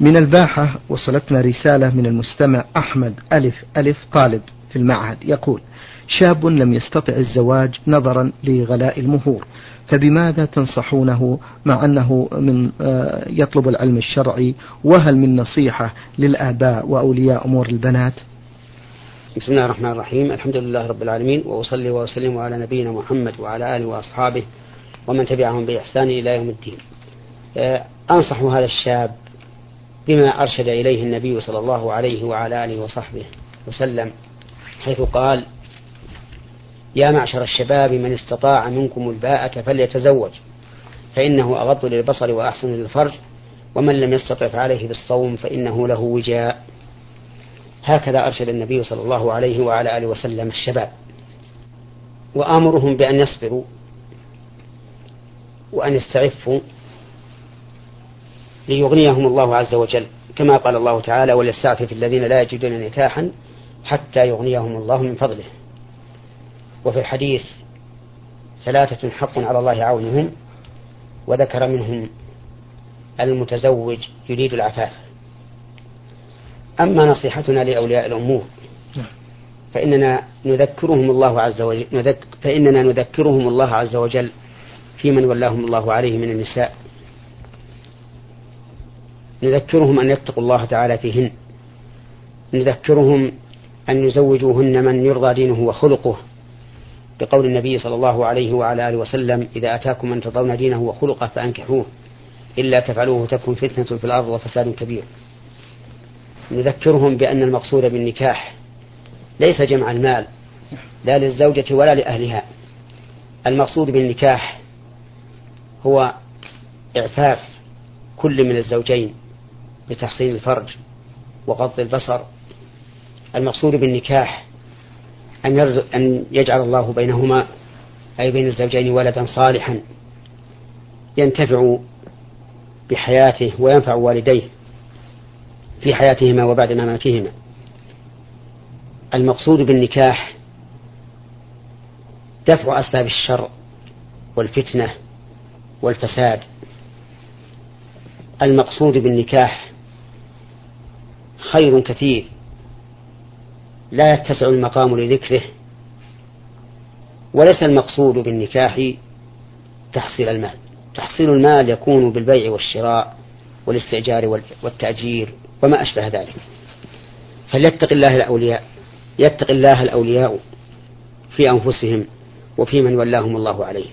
من الباحة وصلتنا رسالة من المستمع أحمد ألف ألف طالب في المعهد. يقول شاب لم يستطع الزواج نظرا لغلاء المهور فبماذا تنصحونه مع أنه من آه، يطلب العلم الشرعي؟ وهل من نصيحة للآباء وأولياء أمور البنات؟ بسم الله الرحمن الرحيم. الحمد لله رب العالمين وأصلي وأسلم على نبينا محمد وعلى آله وأصحابه ومن تبعهم بإحسان إلى يوم الدين. آه، أنصح هذا الشاب بما أرشد إليه النبي صلى الله عليه وعلى آله وصحبه وسلم حيث قال يا معشر الشباب من استطاع منكم الباءة فليتزوج فإنه أغض للبصر وأحسن للفرج ومن لم يستطع فعليه بالصوم فإنه له وجاء. هكذا أرشد النبي صلى الله عليه وعلى آله وسلم الشباب. وآمرهم بأن يصبروا وأن يستعفوا ليغنيهم الله عز وجل. كما قال الله تعالى وليستعفف الذين لا يجدون نكاحا حتى يغنيهم الله من فضله. وفي الحديث ثلاثة حق على الله عونهم وذكر منهم المتزوج يريد العفاف. أما نصيحتنا لأولياء الأمور فإننا نذكرهم الله عز وجل نذك فإننا نذكرهم الله عز وجل في من ولاهم الله عليه من النساء. نذكرهم أن يتقوا الله تعالى فيهن. نذكرهم أن يزوجوهن من يرضى دينه وخلقه. بقول النبي صلى الله عليه وعلى آله وسلم إذا أتاكم من ترضون دينه وخلقه فأنكحوه إلا تفعلوه تكن فتنة في الأرض وفساد كبير. نذكرهم بأن المقصود بالنكاح ليس جمع المال لا للزوجة ولا لأهلها. المقصود بالنكاح هو إعفاف كل من الزوجين. بتحصين الفرج وغض البصر. المقصود بالنكاح أن, يرزق أن يجعل الله بينهما أي بين الزوجين ولدا صالحا ينتفع بحياته وينفع والديه في حياتهما وبعد مماتهما. المقصود بالنكاح دفع أسباب الشر والفتنة والفساد. المقصود بالنكاح خير كثير. لا يتسع المقام لذكره وليس المقصود بالنكاح تحصيل المال. تحصيل المال يكون بالبيع والشراء والاستئجار والتأجير وما أشبه ذلك. فليتق الله الأولياء يتق الله الأولياء في أنفسهم وفي من ولاهم الله عليه.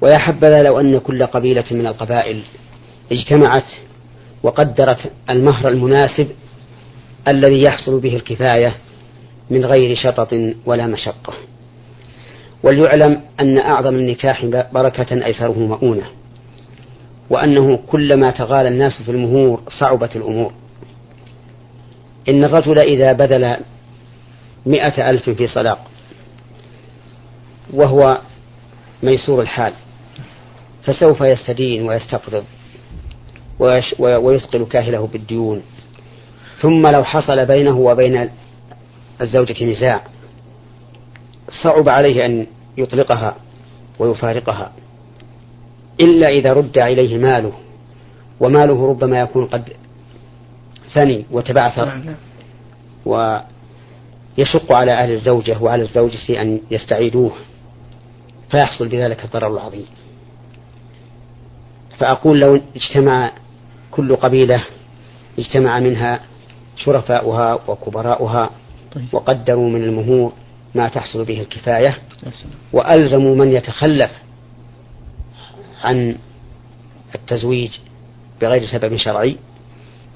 ويا حبذا لو أن كل قبيلة من القبائل اجتمعت وقدرت المهر المناسب الذي يحصل به الكفاية من غير شطط ولا مشقة. وليعلم أن أعظم النكاح بركة أيسره مؤونة وأنه كلما تغالى الناس في المهور صعبت الأمور. إن الرجل إذا بذل مئة ألف في صلاق وهو ميسور الحال فسوف يستدين ويستقرض ويثقل كاهله بالديون. ثم لو حصل بينه وبين الزوجة نزاع صعب عليه أن يطلقها ويفارقها إلا إذا رد إليه ماله وماله ربما يكون قد ثني وتبعثر نعم، نعم. ويشق على أهل الزوجة وعلى الزوجة أن يستعيدوه فيحصل بذلك الضرر العظيم فأقول لو اجتمع كل قبيلة اجتمع منها شرفاؤها وكبراؤها طيب. وقدروا من المهور ما تحصل به الكفاية وألزموا من يتخلف عن التزويج بغير سبب شرعي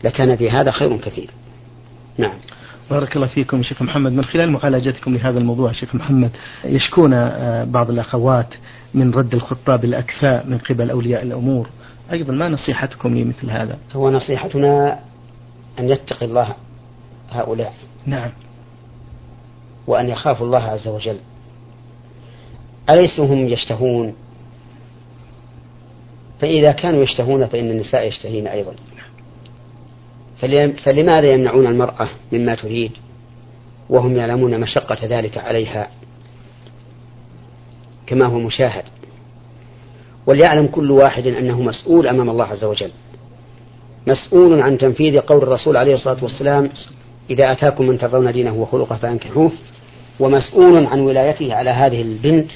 لكان في هذا خير كثير. نعم. بارك الله فيكم شيخ محمد. من خلال معالجتكم لهذا الموضوع شيخ محمد يشكون آه، بعض الأخوات من رد الخطاب الأكفاء من قبل أولياء الأمور. أيضا ما نصيحتكم لمثل هذا؟ هو نصيحتنا أن يتقي الله هؤلاء. نعم. وأن يخافوا الله عز وجل. أليسوا هم يشتهون؟ فإذا كانوا يشتهون فإن النساء يشتهين أيضا. فلماذا يمنعون المرأة مما تريد؟ وهم يعلمون مشقة ذلك عليها. كما هو مشاهد. وليعلم كل واحد أنه مسؤول أمام الله عز وجل. مسؤول عن تنفيذ قول الرسول عليه الصلاة والسلام إذا أتاكم من ترضون دينه وخلقه فأنكحوه. ومسؤول عن ولايته على هذه البنت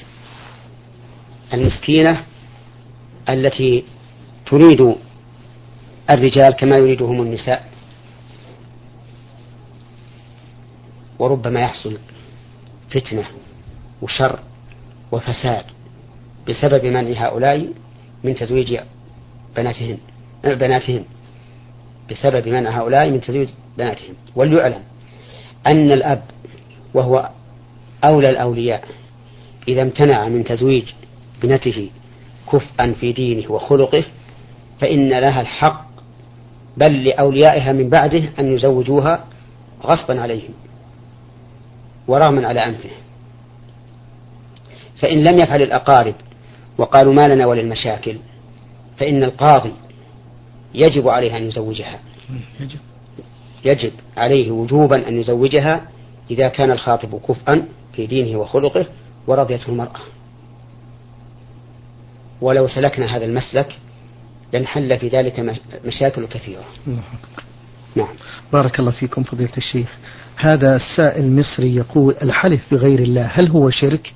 المسكينة التي تريد الرجال كما يريدهم النساء. وربما يحصل فتنة وشر وفساد بسبب منع هؤلاء من تزويج بناتهن بناتهم بسبب منع هؤلاء من تزويج بناتهم. وليعلم أن الأب وهو أولى الأولياء إذا امتنع من تزويج ابنته كفءا في دينه وخلقه فإن لها الحق بل لأوليائها من بعده أن يزوجوها غصبا عليهم ورغما على أنفه. فإن لم يفعل الأقارب وقالوا ما لنا وللمشاكل فإن القاضي يجب عليه أن يزوجها. يجب يجب عليه وجوبا أن يزوجها إذا كان الخاطب كفءا في دينه وخلقه ورضيته المرأة. ولو سلكنا هذا المسلك لانحل في ذلك مشاكل كثيرة. نعم. بارك الله فيكم فضيلة الشيخ. هذا السائل مصري يقول الحلف بغير الله هل هو شرك؟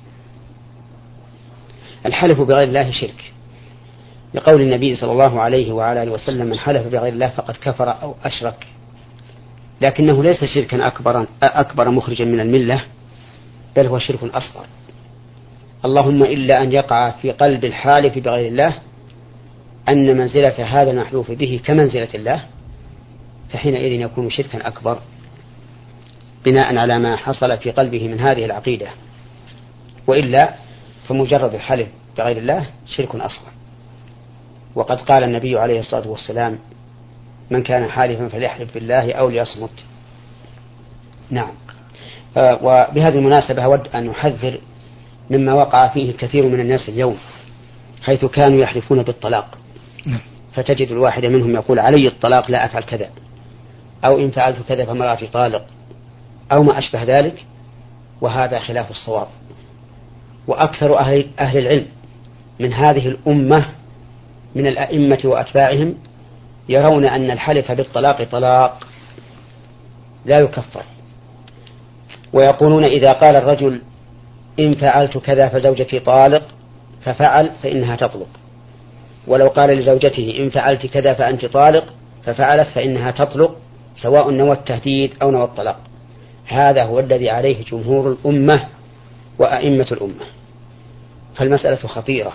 الحلف بغير الله شرك. لقول النبي صلى الله عليه وعلى آله وسلم من حلف بغير الله فقد كفر أو أشرك. لكنه ليس شركا أكبر أكبر مخرجا من الملة بل هو شرك أصغر. اللهم إلا أن يقع في قلب الحالف بغير الله أن منزلة هذا المحلوف به كمنزلة الله فحينئذ يكون شركا أكبر بناء على ما حصل في قلبه من هذه العقيدة. وإلا فمجرد الحلف بغير الله شرك أصغر. وقد قال النبي عليه الصلاة والسلام من كان حالفا فليحلف بالله أو ليصمت. نعم. آه، وبهذه المناسبة أود أن أحذر مما وقع فيه كثير من الناس اليوم حيث كانوا يحلفون بالطلاق. نعم. فتجد الواحد منهم يقول علي الطلاق لا أفعل كذا. أو إن فعلت كذا فمرأتي طالق. أو ما أشبه ذلك. وهذا خلاف الصواب. وأكثر أهل, أهل العلم من هذه الأمة من الأئمة وأتباعهم يرون أن الحلف بالطلاق طلاق لا يكفر. ويقولون إذا قال الرجل إن فعلت كذا فزوجتي طالق ففعل فإنها تطلق. ولو قال لزوجته إن فعلت كذا فأنت طالق ففعلت فإنها تطلق سواء نوى التهديد أو نوى الطلاق. هذا هو الذي عليه جمهور الأمة وأئمة الأمة. فالمسألة خطيرة.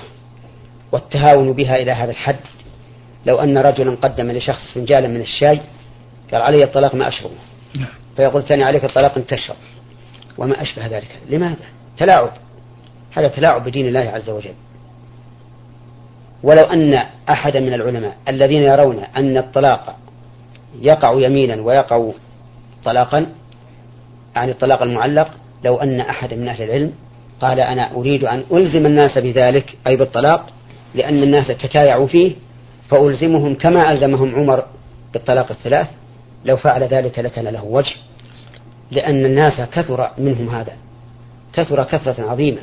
والتهاون بها إلى هذا الحد. لو أن رجلا قدم لشخص فنجالا من الشاي قال علي الطلاق ما أشربه. نعم. فيقول ثاني عليك الطلاق أن تشرب. وما أشبه ذلك. لماذا؟ تلاعب. هذا تلاعب بدين الله عز وجل. ولو أن أحدا من العلماء الذين يرون أن الطلاق يقع يمينا ويقع طلاقا عن الطلاق المعلق لو أن أحدا من أهل العلم قال أنا أريد أن ألزم الناس بذلك أي بالطلاق لأن الناس تتايعوا فيه فألزمهم كما ألزمهم عمر بالطلاق الثلاث لو فعل ذلك لكان له وجه لأن الناس كثر منهم هذا كثر كثرة عظيمة.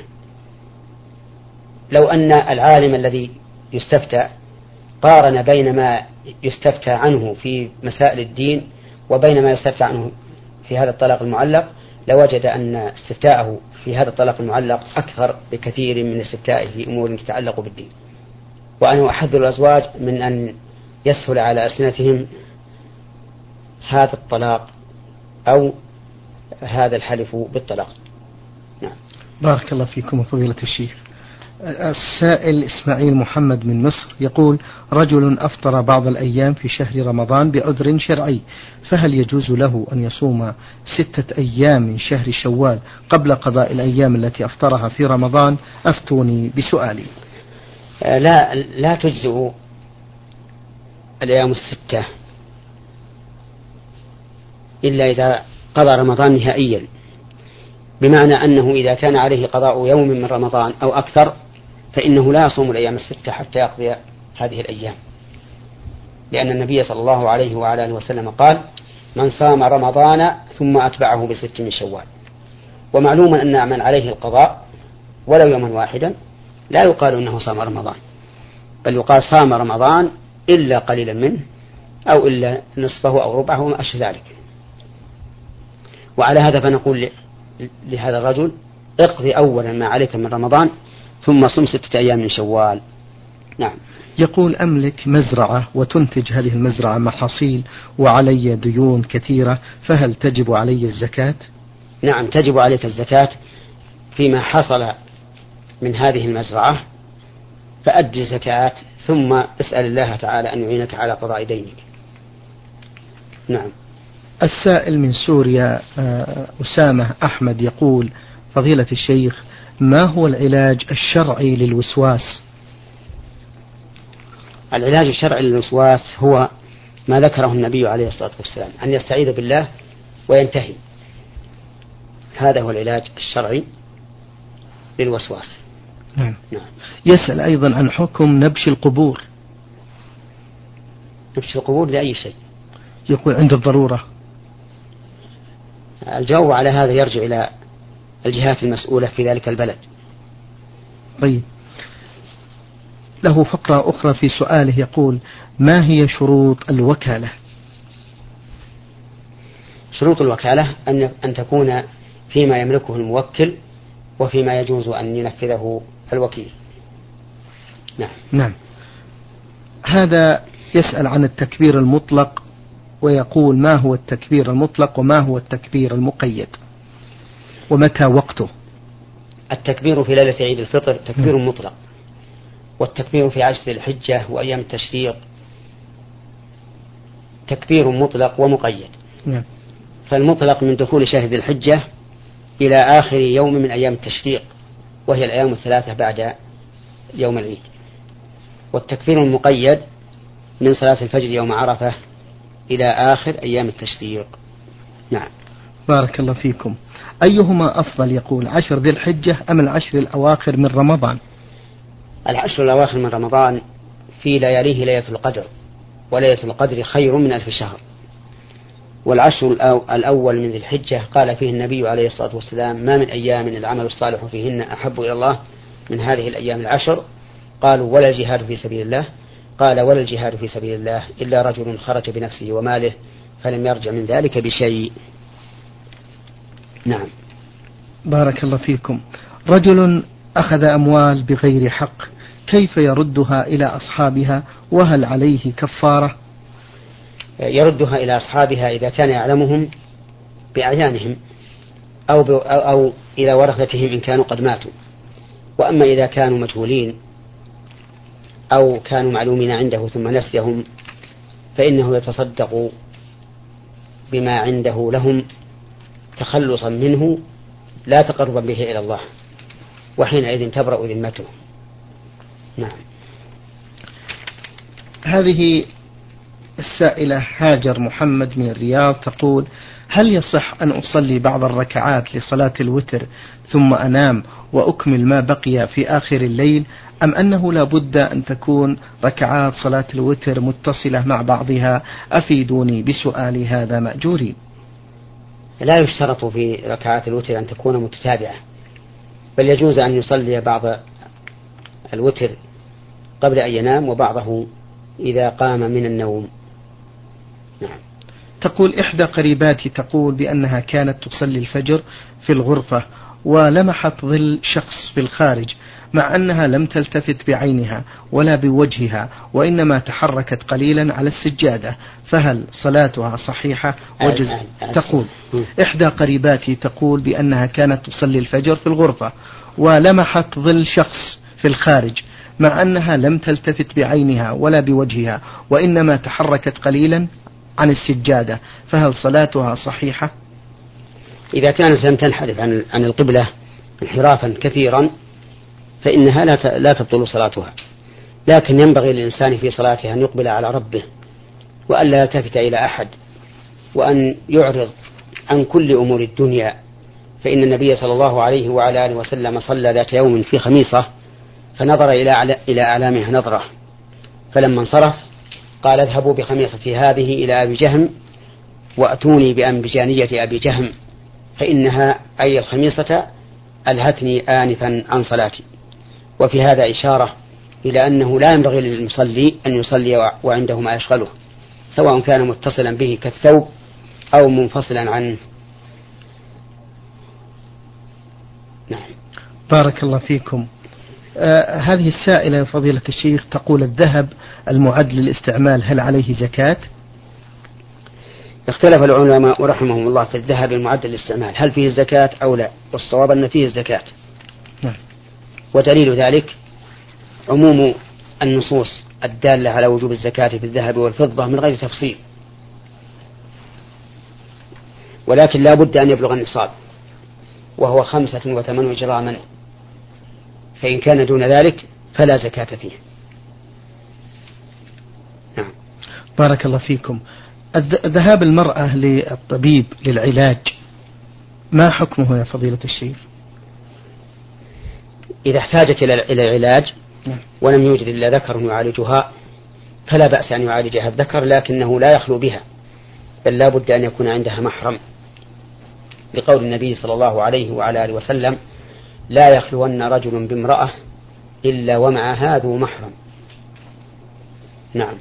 لو أن العالم الذي يستفتى قارن بين ما يستفتى عنه في مسائل الدين وبين ما يستفتى عنه في هذا الطلاق المعلق لوجد أن استفتاءه في هذا الطلاق المعلق أكثر بكثير من استفتائه في أمور تتعلق بالدين. وأنا أحذر الأزواج من أن يسهل على ألسنتهم هذا الطلاق أو هذا الحلف بالطلاق. نعم. بارك الله فيكم فضيلة الشيخ. السائل إسماعيل محمد من مصر يقول رجل أفطر بعض الأيام في شهر رمضان بعذر شرعي فهل يجوز له أن يصوم ستة أيام من شهر شوال قبل قضاء الأيام التي أفطرها في رمضان؟ أفتوني بسؤالي. لا لا تجزئ الأيام الستة إلا إذا قضى رمضان نهائيا. بمعنى أنه إذا كان عليه قضاء يوم من رمضان أو أكثر فإنه لا يصوم الأيام الستة حتى يقضي هذه الأيام. لأن النبي صلى الله عليه وعلى آله وسلم قال من صام رمضان ثم أتبعه بست من شوال ومعلوم أن من عليه القضاء ولو يوما واحدا لا يقال إنه صام رمضان بل يقال صام رمضان إلا قليلا منه أو إلا نصفه أو ربعه وما أشبه ذلك. وعلى هذا فنقول لهذا الرجل اقضي أولا ما عليك من رمضان ثم صم ستة أيام من شوال. نعم. يقول أملك مزرعة وتنتج هذه المزرعة محاصيل وعلي ديون كثيرة فهل تجب علي الزكاة؟ نعم تجب عليك الزكاة فيما حصل من هذه المزرعة فأدي الزكاة ثم أسأل الله تعالى أن يعينك على قضاء دينك. نعم. السائل من سوريا آه، أسامة أحمد يقول فضيلة الشيخ ما هو العلاج الشرعي للوسواس؟ العلاج الشرعي للوسواس هو ما ذكره النبي عليه الصلاة والسلام أن يستعيذ بالله وينتهي. هذا هو العلاج الشرعي للوسواس. نعم. نعم. يسأل أيضا عن حكم نبش القبور. نبش القبور لأي شيء؟ يقول عند الضرورة. الجواب على هذا يرجع إلى الجهات المسؤولة في ذلك البلد. طيب. له فقرة أخرى في سؤاله يقول ما هي شروط الوكالة؟ شروط الوكالة أن أن تكون فيما يملكه الموكل وفيما يجوز أن ينفذه الوكيل. نعم. نعم. هذا يسأل عن التكبير المطلق ويقول ما هو التكبير المطلق وما هو التكبير المقيد ومتى وقته؟ التكبير في ليلة عيد الفطر تكبير م. مطلق. والتكبير في عشر الحجة وأيام التشريق تكبير مطلق ومقيد. نعم. فالمطلق من دخول شهر الحجة إلى آخر يوم من أيام التشريق. وهي الأيام الثلاثة بعد يوم العيد. والتكبير المقيد من صلاة الفجر يوم عرفة إلى آخر أيام التشريق. نعم. بارك الله فيكم. أيهما أفضل يقول عشر ذي الحجة أم العشر الأواخر من رمضان؟ العشر الأواخر من رمضان في لياليه ليلة القدر وليلة القدر خير من ألف شهر. والعشر الأول من ذي الحجة قال فيه النبي عليه الصلاة والسلام ما من أيام العمل الصالح فيهن أحب إلى الله من هذه الأيام العشر قالوا ولا الجهاد في سبيل الله قال ولا الجهاد في سبيل الله إلا رجل خرج بنفسه وماله فلم يرجع من ذلك بشيء. نعم. بارك الله فيكم. رجل أخذ أموال بغير حق كيف يردها إلى أصحابها؟ وهل عليه كفارة؟ يردها إلى أصحابها إذا كان يعلمهم بأعيانهم أو, أو, أو إلى ورثتهم إن كانوا قد ماتوا. وأما إذا كانوا مجهولين أو كانوا معلومين عنده ثم نسيهم فإنه يتصدق بما عنده لهم تخلصا منه لا تقربا به إلى الله وحينئذ تبرأ ذمته. نعم. هذه السائلة هاجر محمد من الرياض تقول هل يصح أن أصلي بعض الركعات لصلاة الوتر ثم أنام وأكمل ما بقي في آخر الليل أم أنه لا بد أن تكون ركعات صلاة الوتر متصلة مع بعضها؟ أفيدوني بسؤالي هذا مأجورين لا يشترط في ركعات الوتر أن تكون متتابعة بل يجوز أن يصلي بعض الوتر قبل أن ينام وبعضه إذا قام من النوم. تقول إحدى قريباتي تقول بأنها كانت تصلي الفجر في الغرفة ولمحت ظل شخص في الخارج مع أنها لم تلتفت بعينها ولا بوجهها وإنما تحركت قليلا على السجادة فهل صلاتها صحيحة وجز تقول إحدى قريباتي تقول بأنها كانت تصلي الفجر في الغرفة ولمحت ظل شخص في الخارج مع أنها لم تلتفت بعينها ولا بوجهها وإنما تحركت قليلا عن السجادة فهل صلاتها صحيحة؟ إذا كانت لم تنحرف عن عن القبلة انحرافا كثيرا فإنها لا لا تبطل صلاتها. لكن ينبغي للإنسان في صلاته أن يقبل على ربه وأن لا يلتفت إلى أحد وأن يعرض عن كل أمور الدنيا. فإن النبي صلى الله عليه وعلى آله وسلم صلى ذات يوم في خميصة فنظر إلى إلى أعلامها نظرة. فلما انصرف قال اذهبوا بخميصتي هذه إلى أبي جهم وأتوني بأنبجانية أبي جهم فإنها أي الخميصة ألهتني آنفا عن صلاتي. وفي هذا إشارة إلى أنه لا ينبغي للمصلي أن يصلي وعنده ما يشغله سواء كان متصلا به كالثوب أو منفصلا عنه نعم. بارك الله فيكم. هذه السائلة يا فضيلة الشيخ تقول الذهب المعد للاستعمال هل عليه زكاة؟ اختلف العلماء رحمهم الله في الذهب المعد للاستعمال هل فيه الزكاة أو لا والصواب أن فيه الزكاة نعم. ودليل ذلك عموم النصوص الدالة على وجوب الزكاة في الذهب والفضة من غير تفصيل ولكن لا بد أن يبلغ النصاب وهو خمسة وثمانون جراما فإن كان دون ذلك فلا زكاة فيه. نعم. بارك الله فيكم. ذهاب المرأة للطبيب للعلاج ما حكمه يا فضيلة الشيخ؟ إذا احتاجت إلى العلاج نعم. ولم يوجد إلا ذكر يعالجها فلا بأس أن يعالجها. الذكر لكنه لا يخلو بها بل لا بد أن يكون عندها محرم. لقول النبي صلى الله عليه وعلى آله وسلم لا يخلون رجل بامرأة إلا ومعها ذو محرم. نعم.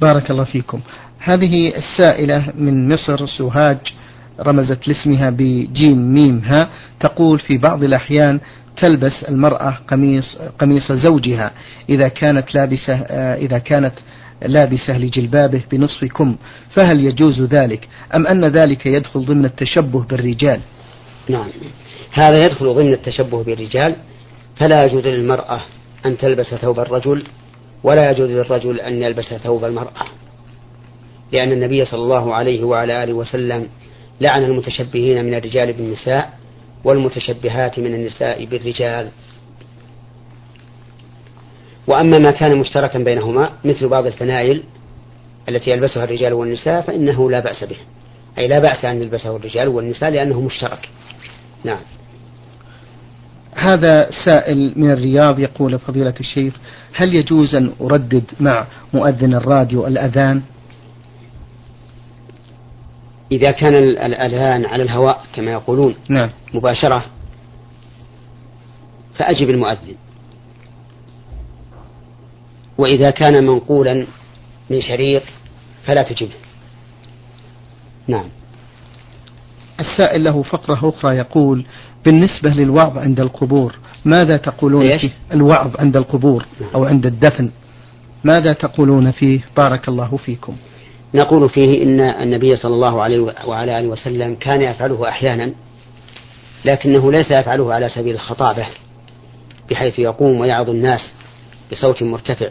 بارك الله فيكم. هذه السائلة من مصر سوهاج رمزت لاسمها بجيم ميم ها تقول في بعض الأحيان تلبس المرأة قميص قميص زوجها. إذا كانت لابسة آه، إذا كانت لابسة لجلبابه بنصف كم فهل يجوز ذلك؟ أم أن ذلك يدخل ضمن التشبه بالرجال؟ نعم. هذا يدخل ضمن التشبه بالرجال فلا يجوز للمرأة أن تلبس ثوب الرجل ولا يجوز للرجل أن يلبس ثوب المرأة لأن النبي صلى الله عليه وعلى آله وسلم لعن المتشبهين من الرجال بالنساء والمتشبهات من النساء بالرجال. وأما ما كان مشتركا بينهما مثل بعض الفنائل التي يلبسها الرجال والنساء فإنه لا بأس به أي لا بأس أن يلبسه الرجال والنساء لأنه مشترك. نعم. هذا سائل من الرياض يقول فضيلة الشيخ هل يجوز أن أردد مع مؤذن الراديو الأذان؟ إذا كان الأذان على الهواء كما يقولون نعم. مباشرة فأجب المؤذن. وإذا كان منقولا من شريط فلا تجبه. نعم. السائل له فقرة أخرى يقول بالنسبة للوعظ عند القبور ماذا تقولون فيه؟ الوعظ عند القبور. أو عند الدفن. ماذا تقولون فيه؟ بارك الله فيكم. نقول فيه إن النبي صلى الله عليه وعلى آله وسلم كان يفعله أحيانا لكنه ليس يفعله على سبيل الخطابة بحيث يقوم ويعظ الناس بصوت مرتفع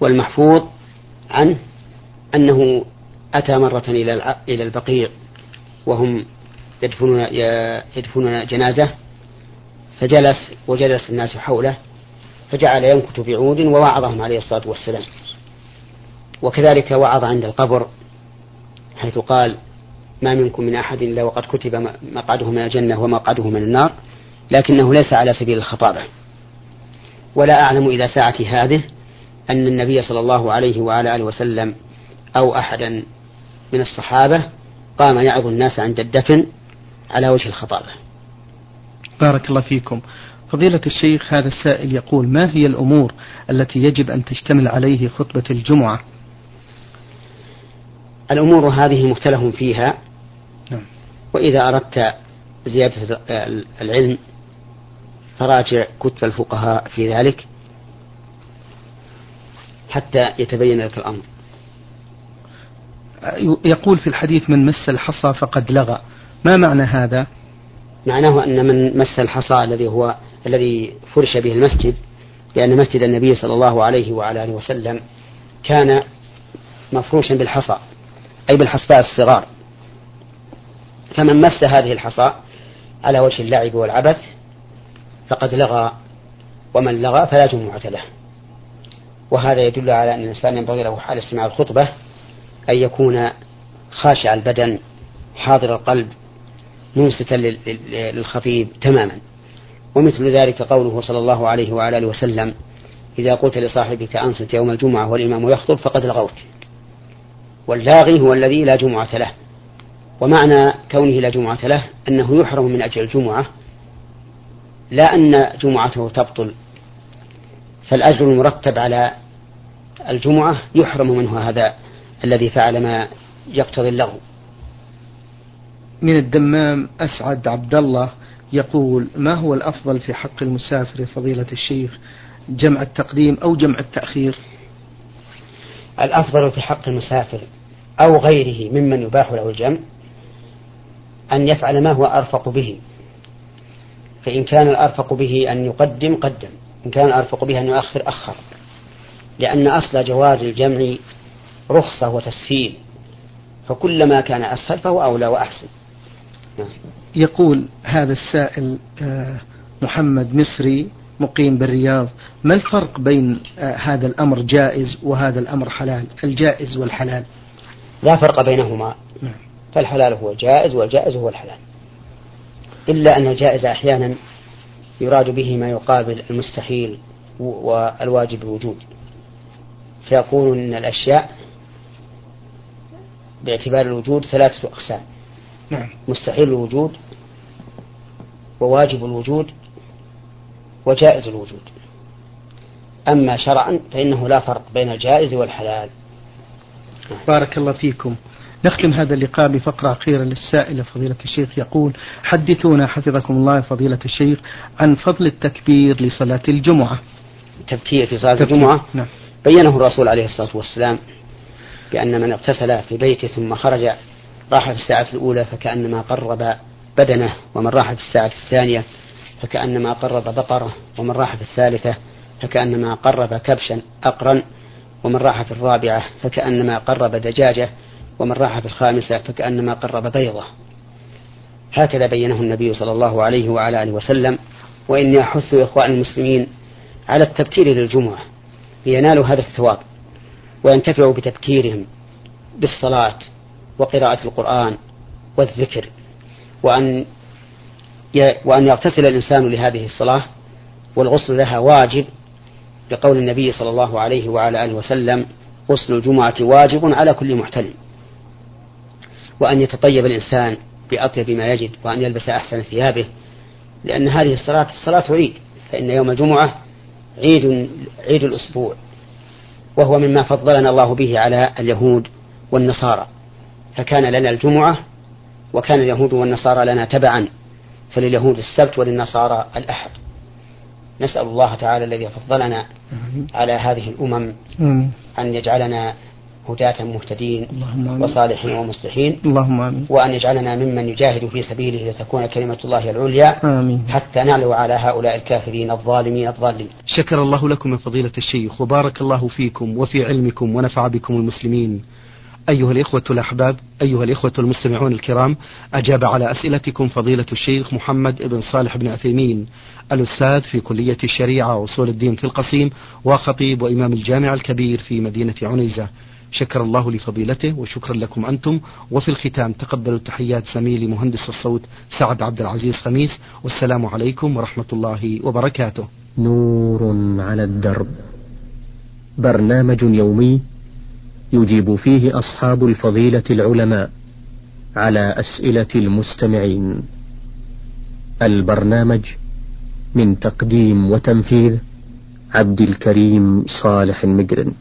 والمحفوظ عنه أنه أتى مرة إلى إلى البقيع. وهم يدفنون يدفنون جنازة فجلس وجلس الناس حوله فجعل ينكت بعود ووعظهم عليه الصلاة والسلام. وكذلك وعظ عند القبر حيث قال ما منكم من أحد إلا وقد كتب مقعده من الجنة ومقعده من النار لكنه ليس على سبيل الخطابة. ولا أعلم إلى ساعة هذه أن النبي صلى الله عليه وعلى آله وسلم أو أحدا من الصحابة قام يعظ الناس عند الدفن على وجه الخطابة. بارك الله فيكم. فضيلة الشيخ هذا السائل يقول ما هي الأمور التي يجب أن تشتمل عليه خطبة الجمعة؟ الأمور هذه مختلف فيها. نعم. وإذا أردت زيادة العلم فراجع كتب الفقهاء في ذلك حتى يتبين لك الأمر. يقول في الحديث من مس الحصى فقد لغى. ما معنى هذا؟ معناه أن من مس الحصى الذي هو الذي فرش به المسجد لأن مسجد النبي صلى الله عليه وعلى آله وسلم كان مفروشا بالحصى أي بالحصباء الصغار. فمن مس هذه الحصى على وجه اللعب والعبث فقد لغى ومن لغى فلا جمعة له. وهذا يدل على أن الإنسان ينبغي له حال استماع الخطبة أن يكون خاشع البدن حاضر القلب منصتا للخطيب تماما. ومثل ذلك قوله صلى الله عليه وعلى آله وسلم إذا قلت لصاحبك أنصت يوم الجمعة والإمام يخطب فقد لغوت. واللاغي هو الذي لا جمعة له. ومعنى كونه لا جمعة له أنه يحرم من أجل الجمعة لا أن جمعته تبطل. فالأجر المرتب على الجمعة يحرم منه هذا الذي فعل ما يقتضي اللغو. من الدمام أسعد عبد الله يقول ما هو الأفضل في حق المسافر فضيلة الشيخ جمع التقديم أو جمع التأخير؟ الأفضل في حق المسافر أو غيره ممن يباح له الجمع أن يفعل ما هو أرفق به فإن كان الأرفق به أن يقدم قدم إن كان الأرفق به أن يؤخر أخر لأن أصل جواز الجمع رخصة وتسهيل. فكلما كان أسهل فهو أولى وأحسن. نعم. يقول هذا السائل آه، محمد مصري مقيم بالرياض ما الفرق بين آه، هذا الأمر جائز وهذا الأمر حلال؟ الجائز والحلال. لا فرق بينهما. نعم. فالحلال هو الجائز والجائز هو الحلال. إلا أن الجائز أحيانا يراد به ما يقابل المستحيل والواجب الوجود. فيقول إن الأشياء باعتبار الوجود ثلاثة أقسام نعم. مستحيل الوجود وواجب الوجود وجائز الوجود أما شرعا فإنه لا فرق بين الجائز والحلال بارك الله فيكم نختم هذا اللقاء بفقرة أخيرة للسائل فضيلة الشيخ يقول حدثونا حفظكم الله فضيلة الشيخ عن فضل التكبير لصلاة الجمعة تبكير في صلاة. الجمعة نعم. بينه الرسول عليه الصلاة والسلام بأن من اغتسل في بيته ثم خرج راح في الساعة الأولى فكأنما قرب بدنه ومن راح في الساعة الثانية فكأنما قرب بقرة ومن راح في الثالثة فكأنما قرب كبشا أقرا ومن راح في الرابعة فكأنما قرب دجاجة ومن راح في الخامسة فكأنما قرب بيضة. هكذا بينه النبي صلى الله عليه وعلى آله وسلم. وإني أحث إخوان المسلمين على التبكير للجمعة لينالوا هذا الثواب. وينتفعوا بتبكيرهم بالصلاة وقراءة القرآن والذكر. وأن وأن يغتسل الإنسان لهذه الصلاة والغسل لها واجب بقول النبي صلى الله عليه وعلى آله وسلم غسل الجمعة واجب على كل محتلم وأن يتطيب الإنسان بأطيب ما يجد وأن يلبس أحسن ثيابه لأن هذه الصلاة الصلاة عيد فإن يوم الجمعة عيد عيد الأسبوع. وهو مما فضلنا الله به على اليهود والنصارى. فكان لنا الجمعة وكان اليهود والنصارى لنا تبعا فلليهود السبت وللنصارى الأحد. نسأل الله تعالى الذي فضلنا على هذه الأمم أن يجعلنا هداة مهتدين وصالحين ومصلحين. اللهم آمين. وأن يجعلنا ممن يجاهد في سبيله لتكون كلمة الله العليا آمين. حتى نعلو على هؤلاء الكافرين الظالمين الضالين. شكر الله لكم من فضيلة الشيخ وبارك الله فيكم وفي علمكم ونفع بكم المسلمين. أيها الإخوة الأحباب أيها الإخوة المستمعون الكرام أجاب على أسئلتكم فضيلة الشيخ محمد بن صالح بن عثيمين الأستاذ في كلية الشريعة وأصول الدين في القصيم وخطيب وإمام الجامع الكبير في مدينة عنيزة. شكر الله لفضيلته وشكرا لكم أنتم. وفي الختام تقبلوا تحيات زميلي مهندس الصوت سعد عبد العزيز خميس. والسلام عليكم ورحمة الله وبركاته. نور على الدرب. برنامج يومي يجيب فيه أصحاب الفضيلة العلماء على أسئلة المستمعين. البرنامج من تقديم وتنفيذ عبد الكريم صالح المقرن